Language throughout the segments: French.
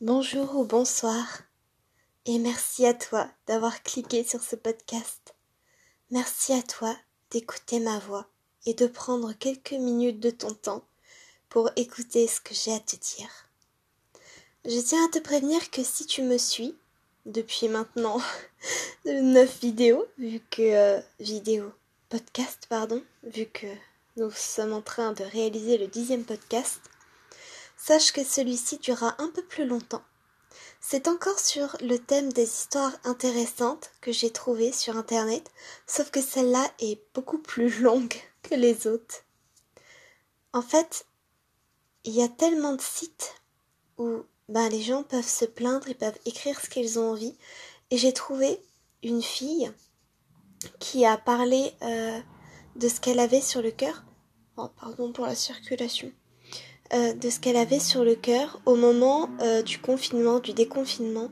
Bonjour ou bonsoir, et merci à toi d'avoir cliqué sur ce podcast. Merci à toi d'écouter ma voix et de prendre quelques minutes de ton temps pour écouter ce que j'ai à te dire. Je tiens à te prévenir que si tu me suis depuis maintenant neuf vidéos, vu que euh, vidéo podcast pardon, vu que nous sommes en train de réaliser le dixième podcast, sache que celui-ci durera un peu plus longtemps. C'est encore sur le thème des histoires intéressantes que j'ai trouvées sur Internet, sauf que celle-là est beaucoup plus longue que les autres. En fait, il y a tellement de sites où ben, les gens peuvent se plaindre, ils peuvent écrire ce qu'ils ont envie, et j'ai trouvé une fille qui a parlé euh, de ce qu'elle avait sur le cœur. Oh, pardon pour la circulation. Euh, de ce qu'elle avait sur le cœur au moment euh, du confinement, du déconfinement.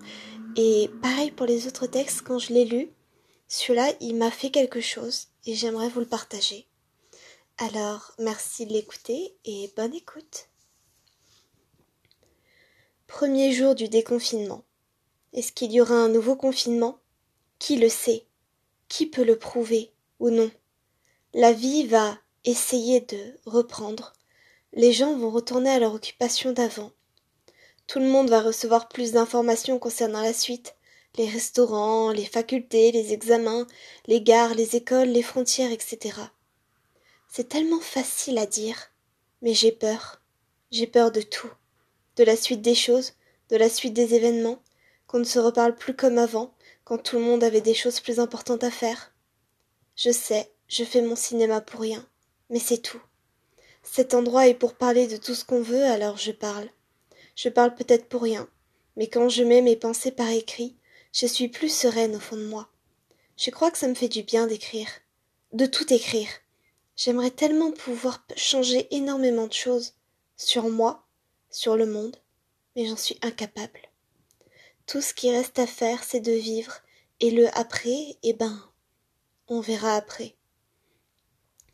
Et pareil pour les autres textes, quand je l'ai lu, celui-là, il m'a fait quelque chose et j'aimerais vous le partager. Alors, merci de l'écouter et bonne écoute. Premier jour du déconfinement. Est-ce qu'il y aura un nouveau confinement? Qui le sait? Qui peut le prouver ou non? La vie va essayer de reprendre les gens vont retourner à leur occupation d'avant. Tout le monde va recevoir plus d'informations concernant la suite. Les restaurants, les facultés, les examens, les gares, les écoles, les frontières, etc. C'est tellement facile à dire, mais j'ai peur. J'ai peur de tout. De la suite des choses, de la suite des événements, qu'on ne se reparle plus comme avant, quand tout le monde avait des choses plus importantes à faire. Je sais, je fais mon cinéma pour rien, mais c'est tout. Cet endroit est pour parler de tout ce qu'on veut, alors je parle. Je parle peut-être pour rien, mais quand je mets mes pensées par écrit, je suis plus sereine au fond de moi. Je crois que ça me fait du bien d'écrire, de tout écrire. J'aimerais tellement pouvoir changer énormément de choses, sur moi, sur le monde, mais j'en suis incapable. Tout ce qui reste à faire, c'est de vivre, et le après, eh ben, on verra après.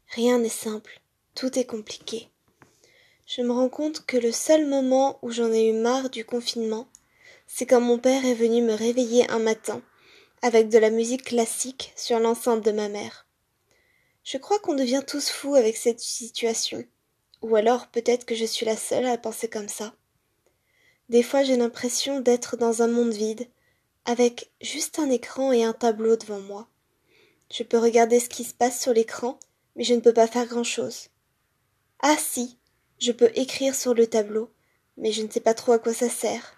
Rien n'est simple. Tout est compliqué. Je me rends compte que le seul moment où j'en ai eu marre du confinement, c'est quand mon père est venu me réveiller un matin avec de la musique classique sur l'enceinte de ma mère. Je crois qu'on devient tous fous avec cette situation. Ou alors peut-être que je suis la seule à penser comme ça. Des fois j'ai l'impression d'être dans un monde vide, avec juste un écran et un tableau devant moi. Je peux regarder ce qui se passe sur l'écran, mais je ne peux pas faire grand-chose. Ah si, je peux écrire sur le tableau, mais je ne sais pas trop à quoi ça sert.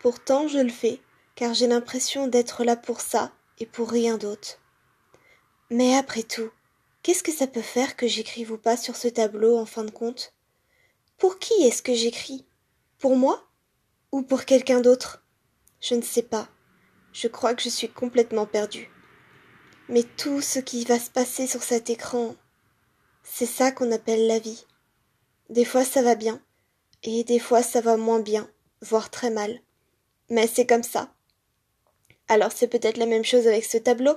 Pourtant je le fais, car j'ai l'impression d'être là pour ça et pour rien d'autre. Mais après tout, qu'est-ce que ça peut faire que j'écrive ou pas sur ce tableau en fin de compte? Pour qui est-ce que j'écris? Pour moi? Ou pour quelqu'un d'autre? Je ne sais pas. Je crois que je suis complètement perdue. Mais tout ce qui va se passer sur cet écran, c'est ça qu'on appelle la vie. Des fois ça va bien, et des fois ça va moins bien, voire très mal. Mais c'est comme ça. Alors c'est peut-être la même chose avec ce tableau.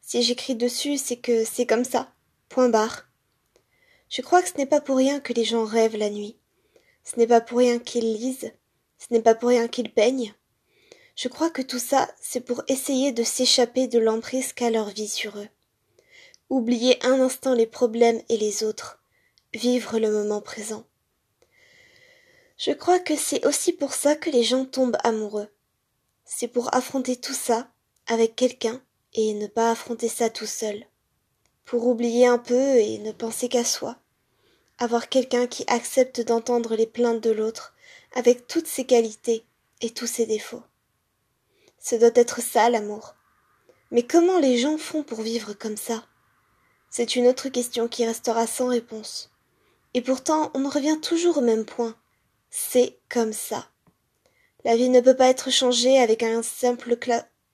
Si j'écris dessus, c'est que c'est comme ça. Point barre. Je crois que ce n'est pas pour rien que les gens rêvent la nuit. Ce n'est pas pour rien qu'ils lisent. Ce n'est pas pour rien qu'ils peignent. Je crois que tout ça, c'est pour essayer de s'échapper de l'emprise qu'a leur vie sur eux oublier un instant les problèmes et les autres, vivre le moment présent. Je crois que c'est aussi pour ça que les gens tombent amoureux. C'est pour affronter tout ça avec quelqu'un et ne pas affronter ça tout seul. Pour oublier un peu et ne penser qu'à soi. Avoir quelqu'un qui accepte d'entendre les plaintes de l'autre avec toutes ses qualités et tous ses défauts. Ce doit être ça l'amour. Mais comment les gens font pour vivre comme ça? C'est une autre question qui restera sans réponse. Et pourtant, on revient toujours au même point. C'est comme ça. La vie ne peut pas être changée avec un simple,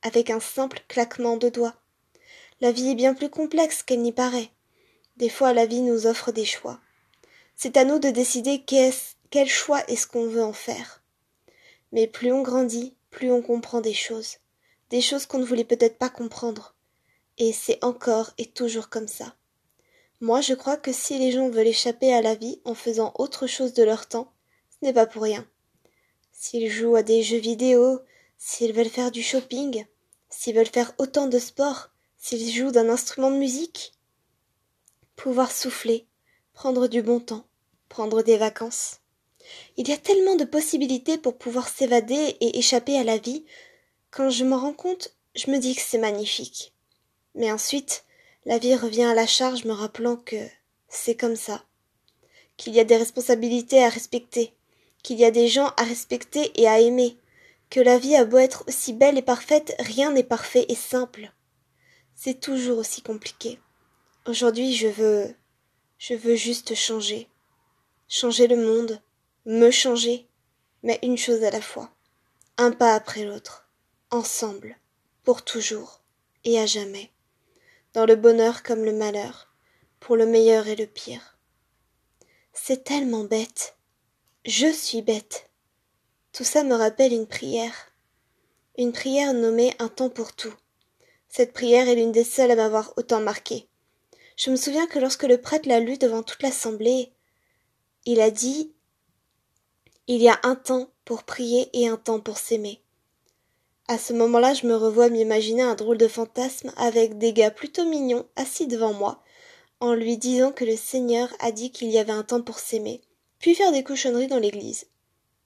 avec un simple claquement de doigts. La vie est bien plus complexe qu'elle n'y paraît. Des fois, la vie nous offre des choix. C'est à nous de décider quel choix est-ce qu'on veut en faire. Mais plus on grandit, plus on comprend des choses. Des choses qu'on ne voulait peut-être pas comprendre. Et c'est encore et toujours comme ça. Moi, je crois que si les gens veulent échapper à la vie en faisant autre chose de leur temps, ce n'est pas pour rien. s'ils jouent à des jeux vidéo, s'ils veulent faire du shopping, s'ils veulent faire autant de sport, s'ils jouent d'un instrument de musique. Pouvoir souffler, prendre du bon temps, prendre des vacances. Il y a tellement de possibilités pour pouvoir s'évader et échapper à la vie. Quand je m'en rends compte, je me dis que c'est magnifique. Mais ensuite, la vie revient à la charge me rappelant que c'est comme ça, qu'il y a des responsabilités à respecter, qu'il y a des gens à respecter et à aimer, que la vie a beau être aussi belle et parfaite, rien n'est parfait et simple. C'est toujours aussi compliqué. Aujourd'hui, je veux je veux juste changer. Changer le monde, me changer, mais une chose à la fois, un pas après l'autre, ensemble, pour toujours et à jamais dans le bonheur comme le malheur, pour le meilleur et le pire. C'est tellement bête. Je suis bête. Tout ça me rappelle une prière. Une prière nommée Un temps pour tout. Cette prière est l'une des seules à m'avoir autant marqué. Je me souviens que lorsque le prêtre l'a lue devant toute l'assemblée, il a dit Il y a un temps pour prier et un temps pour s'aimer. À ce moment-là, je me revois m'imaginer un drôle de fantasme avec des gars plutôt mignons assis devant moi, en lui disant que le Seigneur a dit qu'il y avait un temps pour s'aimer, puis faire des cochonneries dans l'église.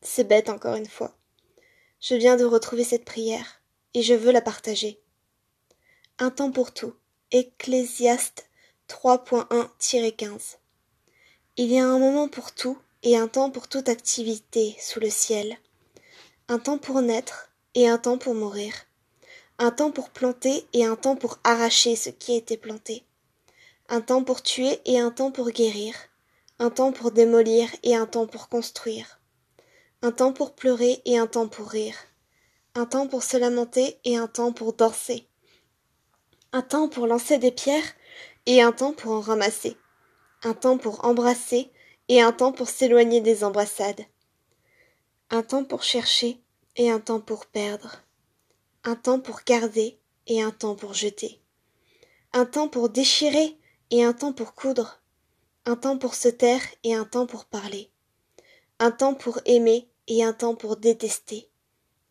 C'est bête encore une fois. Je viens de retrouver cette prière, et je veux la partager. Un temps pour tout. Ecclésiaste 3.1-15. Il y a un moment pour tout et un temps pour toute activité sous le ciel. Un temps pour naître et un temps pour mourir, un temps pour planter et un temps pour arracher ce qui a été planté, un temps pour tuer et un temps pour guérir, un temps pour démolir et un temps pour construire, un temps pour pleurer et un temps pour rire, un temps pour se lamenter et un temps pour danser, un temps pour lancer des pierres et un temps pour en ramasser, un temps pour embrasser et un temps pour s'éloigner des embrassades, un temps pour chercher et un temps pour perdre, un temps pour garder et un temps pour jeter, un temps pour déchirer et un temps pour coudre, un temps pour se taire et un temps pour parler, un temps pour aimer et un temps pour détester,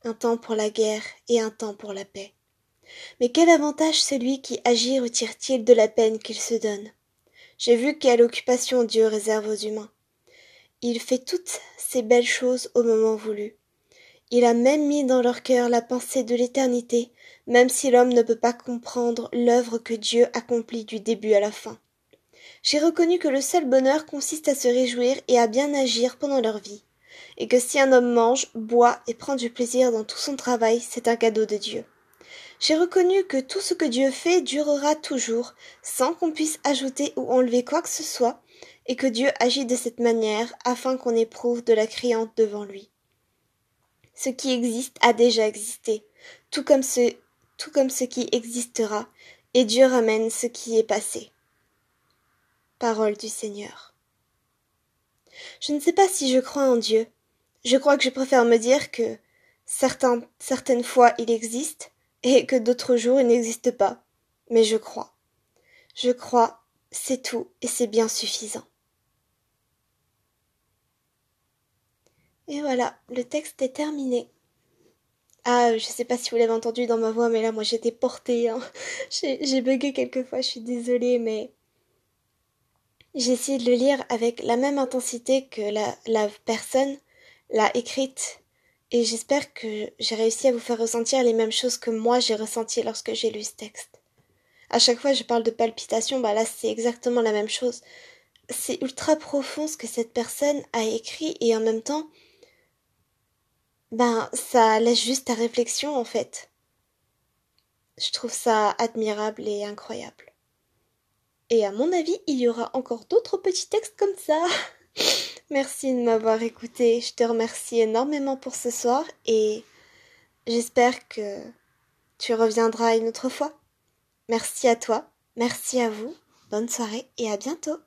un temps pour la guerre et un temps pour la paix. Mais quel avantage celui qui agit retire-t-il de la peine qu'il se donne J'ai vu quelle occupation Dieu réserve aux humains. Il fait toutes ces belles choses au moment voulu. Il a même mis dans leur cœur la pensée de l'éternité, même si l'homme ne peut pas comprendre l'œuvre que Dieu accomplit du début à la fin. J'ai reconnu que le seul bonheur consiste à se réjouir et à bien agir pendant leur vie, et que si un homme mange, boit et prend du plaisir dans tout son travail, c'est un cadeau de Dieu. J'ai reconnu que tout ce que Dieu fait durera toujours, sans qu'on puisse ajouter ou enlever quoi que ce soit, et que Dieu agit de cette manière afin qu'on éprouve de la criante devant lui. Ce qui existe a déjà existé, tout comme ce, tout comme ce qui existera, et Dieu ramène ce qui est passé. Parole du Seigneur. Je ne sais pas si je crois en Dieu. Je crois que je préfère me dire que certains, certaines fois il existe et que d'autres jours il n'existe pas. Mais je crois. Je crois, c'est tout et c'est bien suffisant. Et voilà, le texte est terminé. Ah, je sais pas si vous l'avez entendu dans ma voix, mais là, moi, j'étais portée. Hein. J'ai bugué quelquefois, je suis désolée, mais j'ai essayé de le lire avec la même intensité que la, la personne l'a écrite. Et j'espère que j'ai réussi à vous faire ressentir les mêmes choses que moi j'ai ressenti lorsque j'ai lu ce texte. À chaque fois je parle de palpitations, bah là c'est exactement la même chose. C'est ultra profond ce que cette personne a écrit et en même temps ben ça laisse juste ta réflexion en fait. Je trouve ça admirable et incroyable. Et à mon avis, il y aura encore d'autres petits textes comme ça. Merci de m'avoir écouté. Je te remercie énormément pour ce soir et j'espère que tu reviendras une autre fois. Merci à toi, merci à vous, bonne soirée et à bientôt.